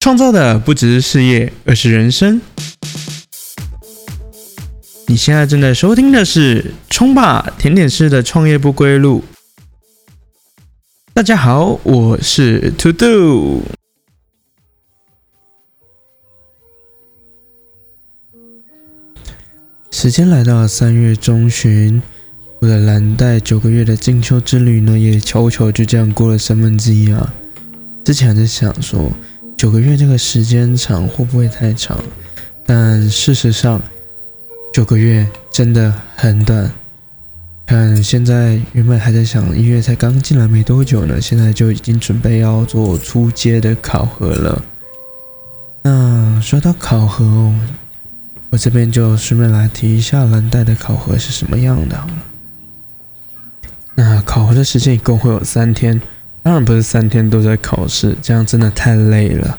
创造的不只是事业，而是人生。你现在正在收听的是《冲吧甜点师的创业不归路》。大家好，我是 To Do。时间来到三月中旬，我的蓝带九个月的进修之旅呢，也悄悄就这样过了三分之一啊。之前还在想说。九个月这个时间长会不会太长？但事实上，九个月真的很短。看现在原本还在想一月才刚进来没多久呢，现在就已经准备要做初阶的考核了。那说到考核哦，我这边就顺便来提一下蓝带的考核是什么样的。那考核的时间一共会有三天。当然不是三天都在考试，这样真的太累了。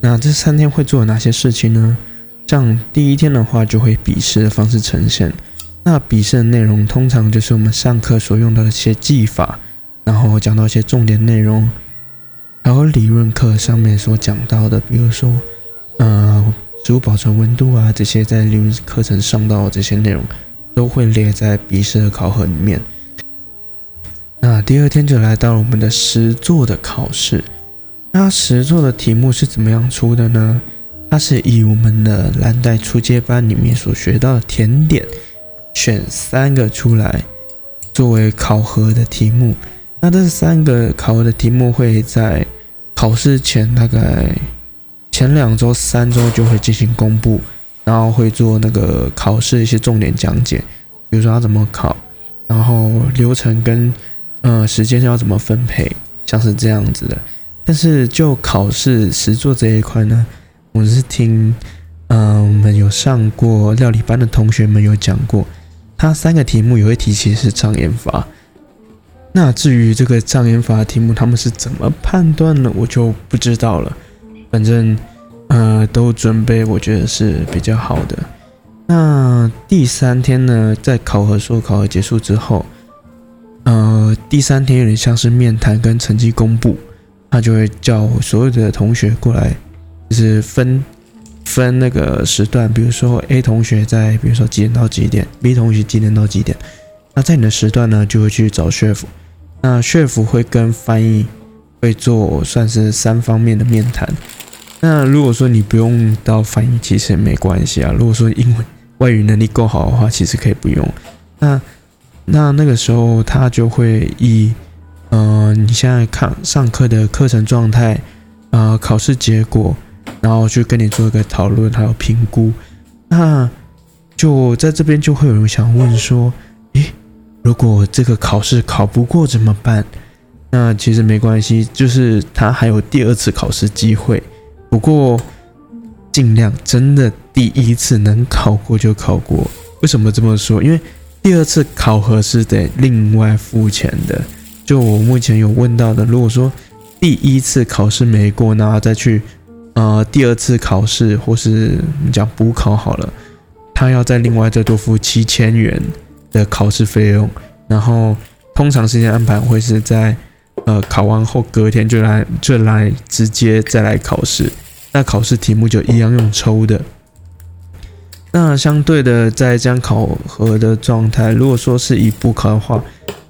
那这三天会做哪些事情呢？像第一天的话，就会笔试的方式呈现。那笔试的内容通常就是我们上课所用到的一些技法，然后讲到一些重点内容，还有理论课上面所讲到的，比如说，呃，食物保存温度啊这些，在理论课程上到这些内容，都会列在笔试的考核里面。那第二天就来到了我们的实作的考试。那实作的题目是怎么样出的呢？它是以我们的蓝带初阶班里面所学到的甜点，选三个出来作为考核的题目。那这三个考核的题目会在考试前大概前两周、三周就会进行公布，然后会做那个考试一些重点讲解，比如说它怎么考，然后流程跟。嗯，时间要怎么分配，像是这样子的。但是就考试实做这一块呢，我是听，嗯，我们有上过料理班的同学们有讲过，他三个题目有一题其实是障眼法。那至于这个障眼法的题目，他们是怎么判断呢？我就不知道了。反正，呃，都准备，我觉得是比较好的。那第三天呢，在考核说考核结束之后。呃，第三天有点像是面谈跟成绩公布，他就会叫所有的同学过来，就是分分那个时段，比如说 A 同学在，比如说几点到几点，B 同学几点到几点。那在你的时段呢，就会去找 chef，那 chef 会跟翻译会做算是三方面的面谈。那如果说你不用到翻译，其实也没关系啊。如果说英文外语能力够好的话，其实可以不用。那那那个时候，他就会以，呃，你现在看上课的课程状态，啊，考试结果，然后去跟你做一个讨论，还有评估。那就在这边就会有人想问说，诶，如果这个考试考不过怎么办？那其实没关系，就是他还有第二次考试机会。不过尽量真的第一次能考过就考过。为什么这么说？因为。第二次考核是得另外付钱的。就我目前有问到的，如果说第一次考试没过，那再去呃第二次考试或是你讲补考好了，他要再另外再多付七千元的考试费用。然后通常时间安排会是在呃考完后隔天就来就来直接再来考试，那考试题目就一样用抽的。那相对的，在这样考核的状态，如果说是以补考的话，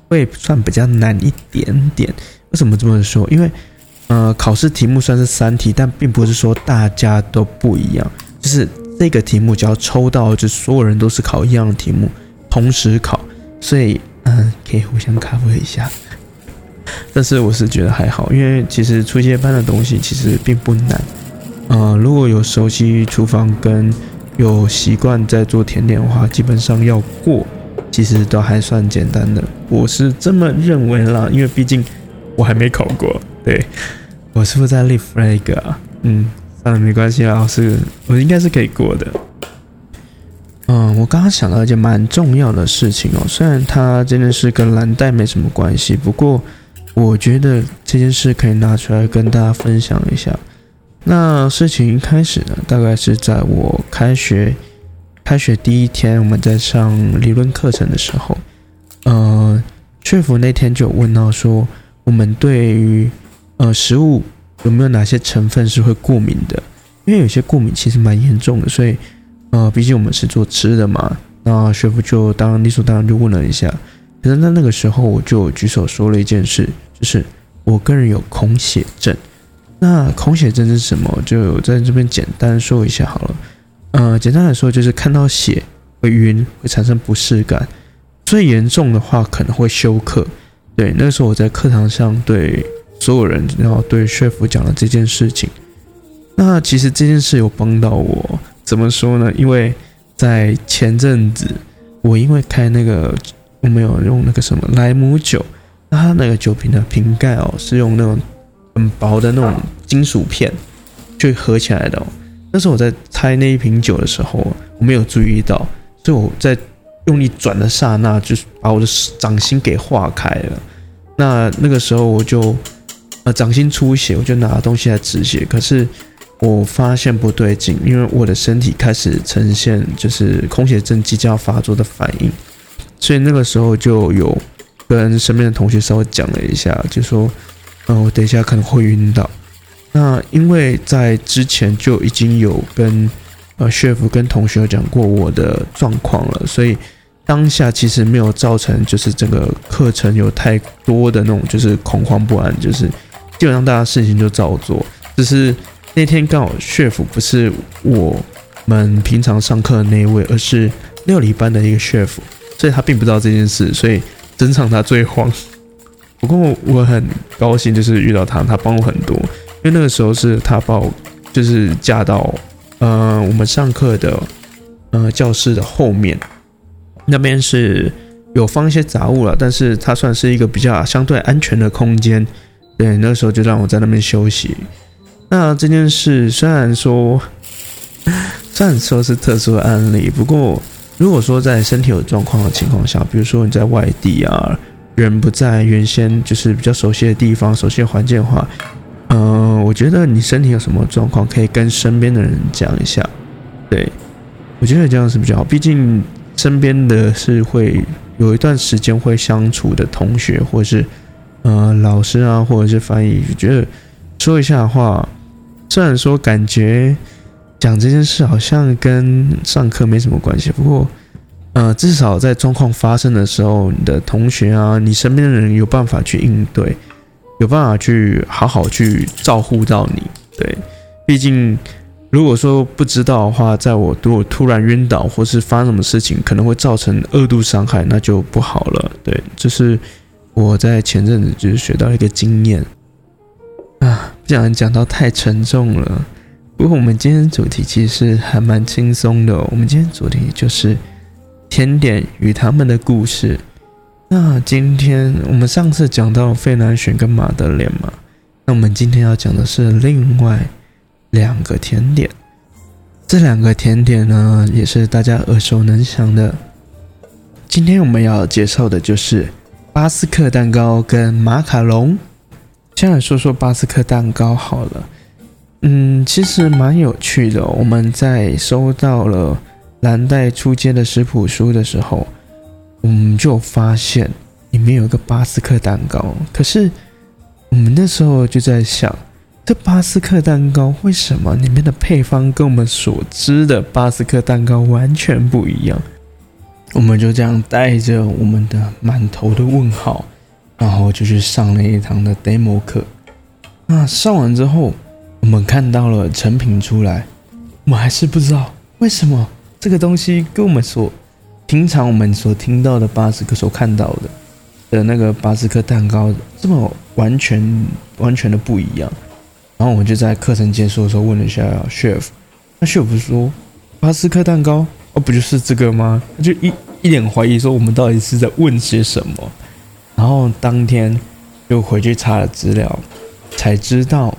会算比较难一点点。为什么这么说？因为，呃，考试题目算是三题，但并不是说大家都不一样。就是这个题目只要抽到，就所有人都是考一样的题目，同时考，所以，嗯，可以互相 cover 一下。但是我是觉得还好，因为其实初阶班的东西其实并不难。呃，如果有熟悉厨房跟有习惯在做甜点的话，基本上要过，其实都还算简单的。我是这么认为啦，因为毕竟我还没考过。对我是不是在立 flag 啊？嗯，算了，没关系啦，是我应该是可以过的。嗯，我刚刚想到一件蛮重要的事情哦，虽然它这件事跟蓝带没什么关系，不过我觉得这件事可以拿出来跟大家分享一下。那事情一开始呢，大概是在我开学开学第一天，我们在上理论课程的时候，呃，学府那天就问到说，我们对于呃食物有没有哪些成分是会过敏的，因为有些过敏其实蛮严重的，所以呃，毕竟我们是做吃的嘛，那学夫就当理所当然就问了一下。可是在那个时候，我就举手说了一件事，就是我个人有恐血症。那恐血症是什么？就在这边简单说一下好了。呃，简单来说就是看到血会晕，会产生不适感。最严重的话可能会休克。对，那时候我在课堂上对所有人，然后对学府讲了这件事情。那其实这件事有帮到我，怎么说呢？因为在前阵子，我因为开那个，我没有用那个什么莱姆酒，那它那个酒瓶的瓶盖哦，是用那种很薄的那种金属片就合起来的。那时候我在拆那一瓶酒的时候，我没有注意到，所以我在用力转的刹那，就是把我的掌心给划开了。那那个时候我就呃掌心出血，我就拿东西来止血。可是我发现不对劲，因为我的身体开始呈现就是空血症即将发作的反应，所以那个时候就有跟身边的同学稍微讲了一下，就说嗯我等一下可能会晕倒。那因为在之前就已经有跟呃学夫跟同学讲过我的状况了，所以当下其实没有造成就是整个课程有太多的那种就是恐慌不安，就是基本上大家事情就照做。只是那天刚好学夫不是我们平常上课的那一位，而是料理班的一个学夫，所以他并不知道这件事，所以整场他最慌。不过我很高兴，就是遇到他，他帮我很多。因为那个时候是他把我就是架到呃我们上课的呃教室的后面，那边是有放一些杂物了，但是它算是一个比较相对安全的空间。对，那时候就让我在那边休息。那这件事虽然说虽然说是特殊的案例，不过如果说在身体有状况的情况下，比如说你在外地啊，人不在原先就是比较熟悉的地方、熟悉的环境的话。嗯，我觉得你身体有什么状况，可以跟身边的人讲一下。对，我觉得这样是比较好。毕竟身边的是会有一段时间会相处的同学，或者是呃老师啊，或者是翻译，觉得说一下话，虽然说感觉讲这件事好像跟上课没什么关系，不过呃，至少在状况发生的时候，你的同学啊，你身边的人有办法去应对。有办法去好好去照顾到你，对，毕竟如果说不知道的话，在我如果突然晕倒或是发生什么事情，可能会造成二度伤害，那就不好了。对，这是我在前阵子就是学到一个经验啊，不想讲到太沉重了。不过我们今天主题其实还蛮轻松的，我们今天主题就是甜点与他们的故事。那今天我们上次讲到费南选跟马德莲嘛，那我们今天要讲的是另外两个甜点。这两个甜点呢，也是大家耳熟能详的。今天我们要介绍的就是巴斯克蛋糕跟马卡龙。先来说说巴斯克蛋糕好了，嗯，其实蛮有趣的。我们在收到了蓝带出街的食谱书的时候。我们就发现里面有一个巴斯克蛋糕，可是我们那时候就在想，这巴斯克蛋糕为什么里面的配方跟我们所知的巴斯克蛋糕完全不一样？我们就这样带着我们的满头的问号，然后就去上了一堂的 demo 课。那上完之后，我们看到了成品出来，我们还是不知道为什么这个东西跟我们所平常我们所听到的巴斯克所看到的的那个巴斯克蛋糕这么完全完全的不一样，然后我们就在课程结束的时候问了一下 chef，那 chef 说巴斯克蛋糕哦不就是这个吗？就一一脸怀疑说我们到底是在问些什么，然后当天就回去查了资料，才知道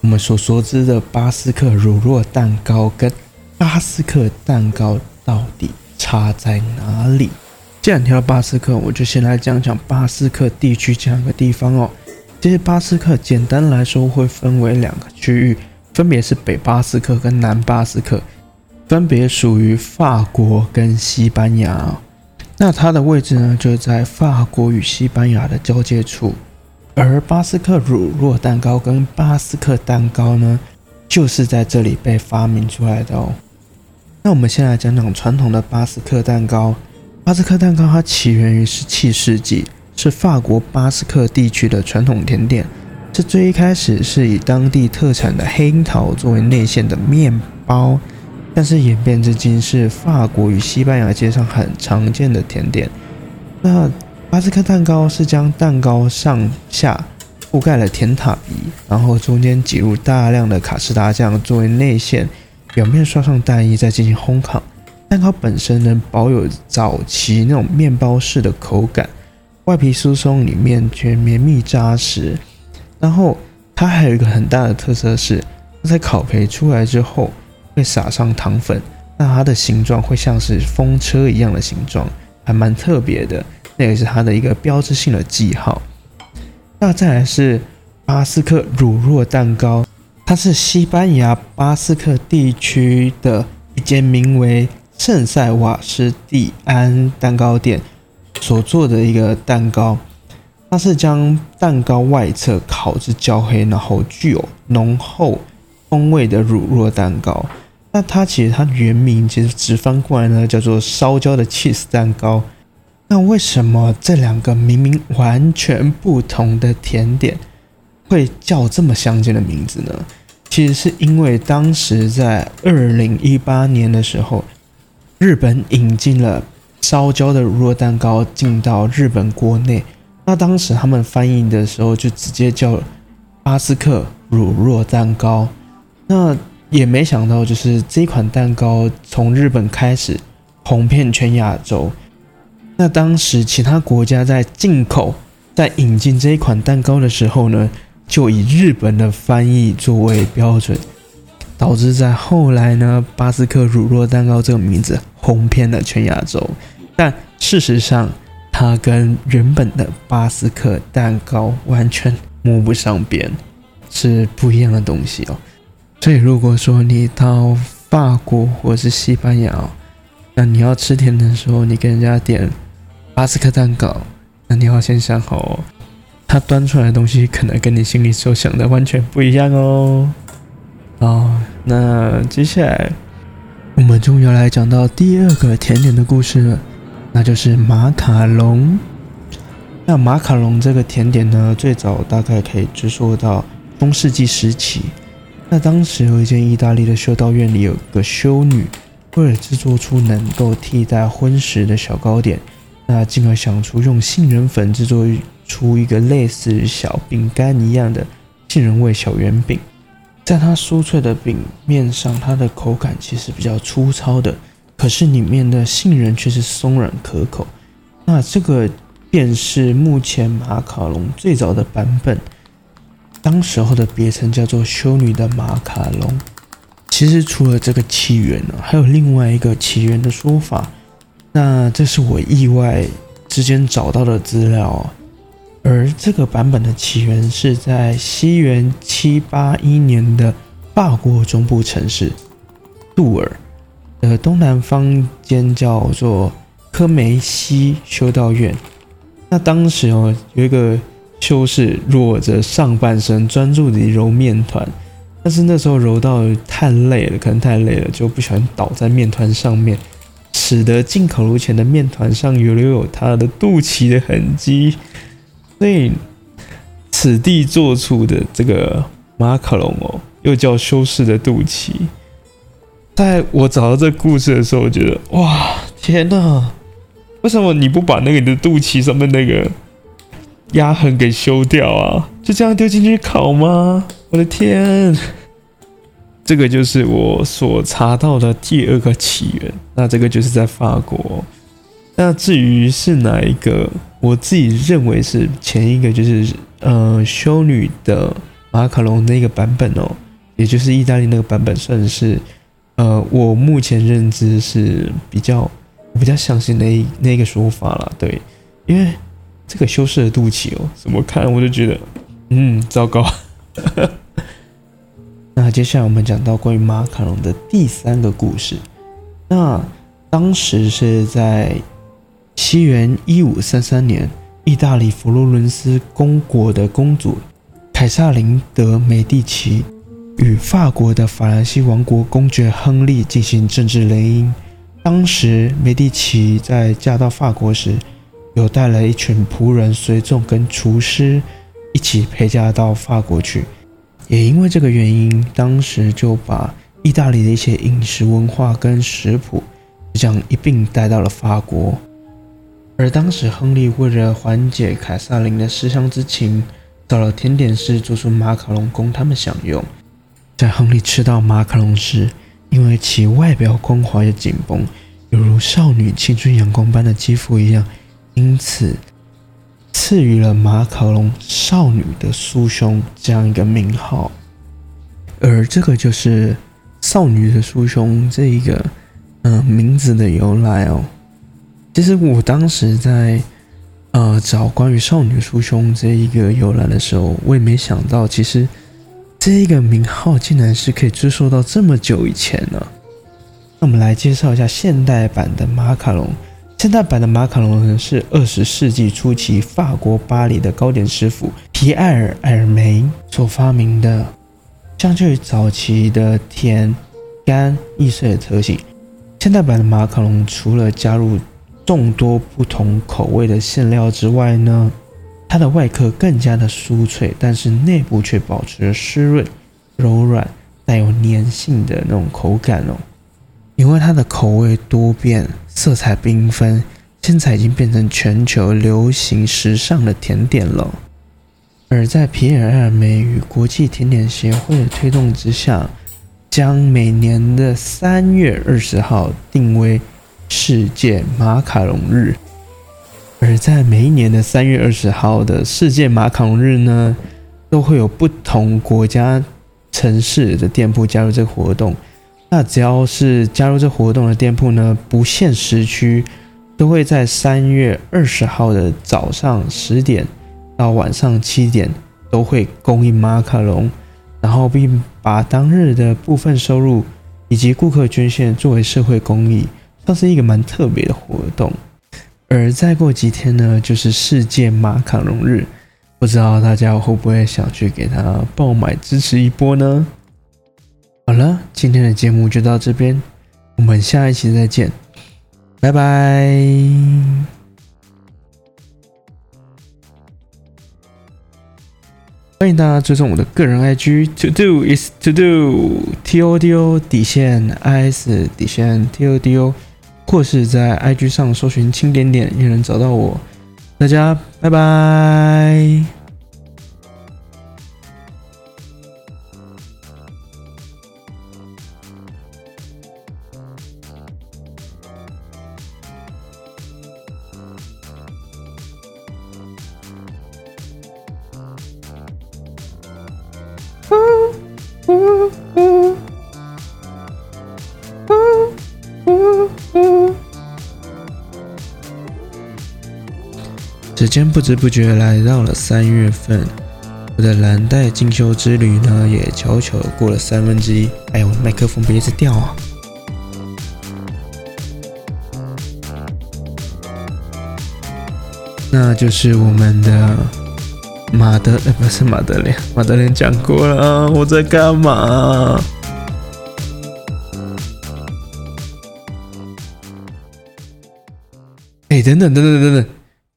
我们所熟知的巴斯克乳酪蛋糕跟巴斯克蛋糕到底。差在哪里？既然提到巴斯克，我就先来讲讲巴斯克地区这样一个地方哦。其实巴斯克简单来说会分为两个区域，分别是北巴斯克跟南巴斯克，分别属于法国跟西班牙。那它的位置呢，就在法国与西班牙的交界处。而巴斯克乳酪蛋糕跟巴斯克蛋糕呢，就是在这里被发明出来的哦。那我们先来讲讲传统的巴斯克蛋糕。巴斯克蛋糕它起源于十七世纪，是法国巴斯克地区的传统甜点。这最一开始是以当地特产的黑樱桃作为内馅的面包，但是演变至今是法国与西班牙街上很常见的甜点。那巴斯克蛋糕是将蛋糕上下覆盖了甜塔皮，然后中间挤入大量的卡士达酱作为内馅，表面刷上蛋液，再进行烘烤。蛋糕本身能保有早期那种面包式的口感，外皮酥松，里面却绵密扎实。然后它还有一个很大的特色是，在烤焙出来之后会撒上糖粉，那它的形状会像是风车一样的形状，还蛮特别的。那也是它的一个标志性的记号。那再来是巴斯克乳酪蛋糕，它是西班牙巴斯克地区的一间名为圣塞瓦斯蒂安蛋糕店所做的一个蛋糕。它是将蛋糕外侧烤至焦黑，然后具有浓厚风味的乳酪蛋糕。那它其实它原名其实直翻过来呢，叫做烧焦的 cheese 蛋糕。那为什么这两个明明完全不同的甜点会叫这么相近的名字呢？其实是因为当时在二零一八年的时候，日本引进了烧焦的乳酪蛋糕进到日本国内。那当时他们翻译的时候就直接叫巴斯克乳酪蛋糕。那也没想到，就是这款蛋糕从日本开始红遍全亚洲。那当时其他国家在进口、在引进这一款蛋糕的时候呢，就以日本的翻译作为标准，导致在后来呢，巴斯克乳酪蛋糕这个名字红遍了全亚洲。但事实上，它跟原本的巴斯克蛋糕完全摸不上边，是不一样的东西哦。所以如果说你到法国或是西班牙，那你要吃甜的时候，你跟人家点。巴斯克蛋糕，那你要先想好哦，它端出来的东西可能跟你心里所想的完全不一样哦。哦，那接下来我们终于要来讲到第二个甜点的故事了，那就是马卡龙。那马卡龙这个甜点呢，最早大概可以追溯到中世纪时期。那当时有一间意大利的修道院里有个修女，为了制作出能够替代荤食的小糕点。那进而想出用杏仁粉制作出一个类似于小饼干一样的杏仁味小圆饼，在它酥脆的饼面上，它的口感其实比较粗糙的，可是里面的杏仁却是松软可口。那这个便是目前马卡龙最早的版本，当时候的别称叫做修女的马卡龙。其实除了这个起源呢，还有另外一个起源的说法。那这是我意外之间找到的资料，而这个版本的起源是在西元七八一年的法国中部城市杜尔的东南方间叫做科梅西修道院。那当时哦，有一个修士裸着上半身专注地揉面团，但是那时候揉到太累了，可能太累了，就不小心倒在面团上面。使得进口炉前的面团上有留有他的肚脐的痕迹，所以此地做出的这个马卡龙哦，又叫修饰的肚脐。在我找到这故事的时候，我觉得哇，天哪！为什么你不把那个你的肚脐上面那个压痕给修掉啊？就这样丢进去烤吗？我的天！这个就是我所查到的第二个起源，那这个就是在法国。那至于是哪一个，我自己认为是前一个，就是呃修女的马卡龙那个版本哦，也就是意大利那个版本，算是呃我目前认知是比较我比较相信那那个说法了。对，因为这个修饰的肚脐哦，怎么看我就觉得嗯糟糕。那接下来我们讲到关于马卡龙的第三个故事。那当时是在西元一五三三年，意大利佛罗伦斯公国的公主凯撒琳德美第奇与法国的法兰西王国公爵亨利进行政治联姻。当时美第奇在嫁到法国时，有带了一群仆人、随从跟厨师一起陪嫁到法国去。也因为这个原因，当时就把意大利的一些饮食文化跟食谱，这样一并带到了法国。而当时亨利为了缓解凯撒琳的思乡之情，找了甜点师做出马卡龙供他们享用。在亨利吃到马卡龙时，因为其外表光滑又紧绷，犹如少女青春阳光般的肌肤一样，因此赐予了马卡龙“少女的酥胸”这样一个名号。而这个就是“少女的酥胸”这一个嗯名字的由来哦。其实我当时在呃找关于少女酥胸这一个由来的时候，我也没想到，其实这一个名号竟然是可以追溯到这么久以前呢。那我们来介绍一下现代版的马卡龙。现代版的马卡龙呢，是二十世纪初期法国巴黎的糕点师傅皮埃尔·埃尔梅所发明的。相较于早期的甜、干、易碎的特性，现代版的马卡龙除了加入众多不同口味的馅料之外呢，它的外壳更加的酥脆，但是内部却保持着湿润、柔软、带有粘性的那种口感哦。因为它的口味多变、色彩缤纷，现在已经变成全球流行时尚的甜点了。而在皮尔尔梅与国际甜点协会的推动之下，将每年的三月二十号定为。世界马卡龙日，而在每一年的三月二十号的世界马卡龙日呢，都会有不同国家、城市的店铺加入这个活动。那只要是加入这活动的店铺呢，不限时区，都会在三月二十号的早上十点到晚上七点，都会供应马卡龙，然后并把当日的部分收入以及顾客捐献作为社会公益。它是一个蛮特别的活动，而再过几天呢，就是世界马卡龙日，不知道大家会不会想去给他爆买支持一波呢？好了，今天的节目就到这边，我们下一期再见，拜拜！欢迎大家追踪我的个人 IG，To do is to do，T O D O 底线 I S 底线 T O D O。或是在 IG 上搜寻“轻点点”也能找到我。大家拜拜。间不知不觉来到了三月份，我的蓝带进修之旅呢也悄悄过了三分之一。哎呦，麦克风别直掉啊！那就是我们的马德，呃，不是马德莲，马德莲讲过了。我在干嘛？哎，等等等等等等。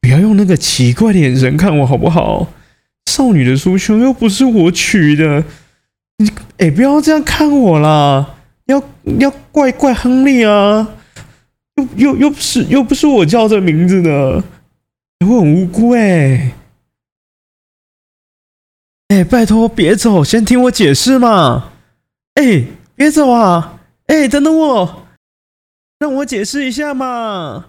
不要用那个奇怪的眼神看我好不好？少女的酥胸又不是我取的，你哎，不要这样看我啦！要要怪怪亨利啊！又又又不是又不是我叫这名字的，我很无辜哎！哎，拜托别走，先听我解释嘛！哎，别走啊！哎，等等我，让我解释一下嘛！